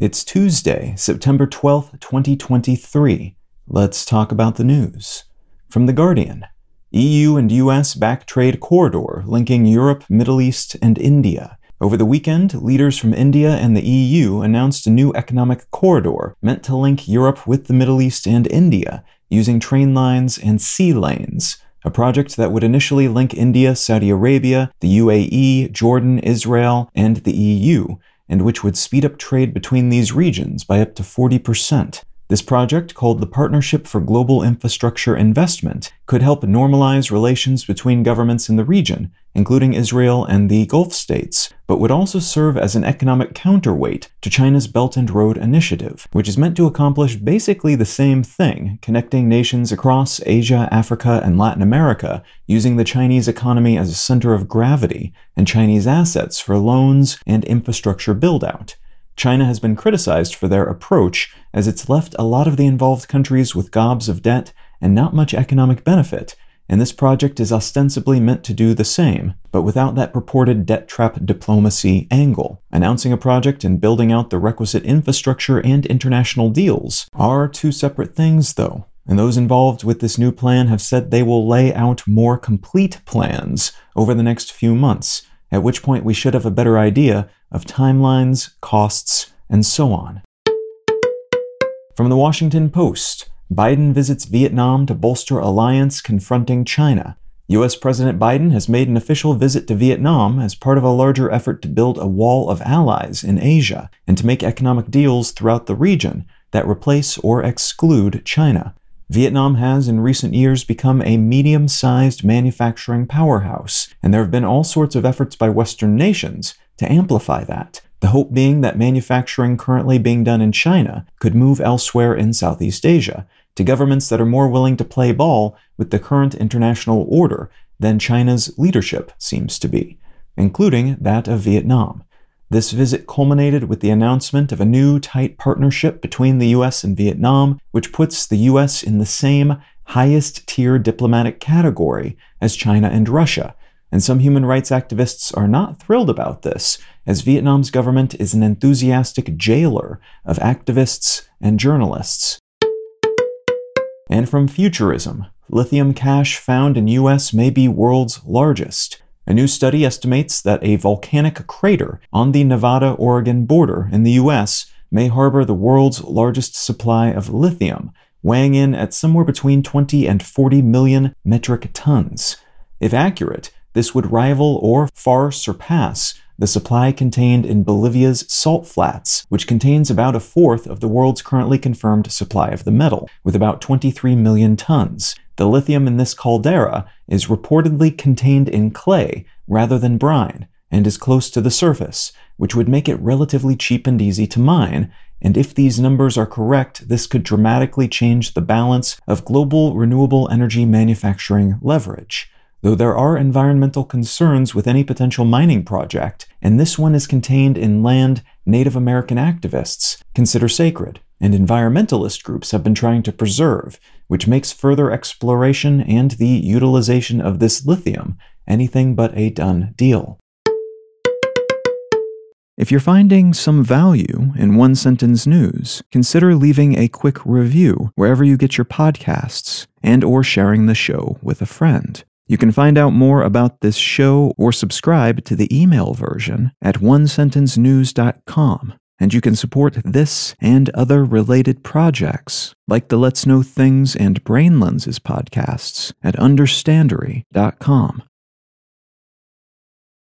It's Tuesday, September 12th, 2023. Let's talk about the news. From The Guardian EU and US back trade corridor linking Europe, Middle East, and India. Over the weekend, leaders from India and the EU announced a new economic corridor meant to link Europe with the Middle East and India using train lines and sea lanes a project that would initially link India, Saudi Arabia, the UAE, Jordan, Israel, and the EU, and which would speed up trade between these regions by up to 40%. This project, called the Partnership for Global Infrastructure Investment, could help normalize relations between governments in the region, including Israel and the Gulf states, but would also serve as an economic counterweight to China's Belt and Road Initiative, which is meant to accomplish basically the same thing, connecting nations across Asia, Africa, and Latin America using the Chinese economy as a center of gravity and Chinese assets for loans and infrastructure build-out. China has been criticized for their approach, as it's left a lot of the involved countries with gobs of debt and not much economic benefit, and this project is ostensibly meant to do the same, but without that purported debt trap diplomacy angle. Announcing a project and building out the requisite infrastructure and international deals are two separate things, though. And those involved with this new plan have said they will lay out more complete plans over the next few months, at which point we should have a better idea of timelines, costs, and so on. From the Washington Post, Biden visits Vietnam to bolster alliance confronting China. US President Biden has made an official visit to Vietnam as part of a larger effort to build a wall of allies in Asia and to make economic deals throughout the region that replace or exclude China. Vietnam has in recent years become a medium sized manufacturing powerhouse, and there have been all sorts of efforts by Western nations to amplify that. The hope being that manufacturing currently being done in China could move elsewhere in Southeast Asia, to governments that are more willing to play ball with the current international order than China's leadership seems to be, including that of Vietnam. This visit culminated with the announcement of a new tight partnership between the US and Vietnam, which puts the US in the same highest tier diplomatic category as China and Russia. And some human rights activists are not thrilled about this, as Vietnam's government is an enthusiastic jailer of activists and journalists. And from Futurism, lithium cache found in US may be world's largest. A new study estimates that a volcanic crater on the Nevada Oregon border in the US may harbor the world's largest supply of lithium, weighing in at somewhere between 20 and 40 million metric tons. If accurate, this would rival or far surpass the supply contained in Bolivia's salt flats, which contains about a fourth of the world's currently confirmed supply of the metal, with about 23 million tons. The lithium in this caldera is reportedly contained in clay rather than brine, and is close to the surface, which would make it relatively cheap and easy to mine. And if these numbers are correct, this could dramatically change the balance of global renewable energy manufacturing leverage though there are environmental concerns with any potential mining project, and this one is contained in land Native American activists consider sacred, and environmentalist groups have been trying to preserve, which makes further exploration and the utilization of this lithium anything but a done deal. If you're finding some value in one sentence news, consider leaving a quick review wherever you get your podcasts and or sharing the show with a friend. You can find out more about this show or subscribe to the email version at onesentencenews.com. And you can support this and other related projects, like the Let's Know Things and Brain Lenses podcasts, at understandery.com.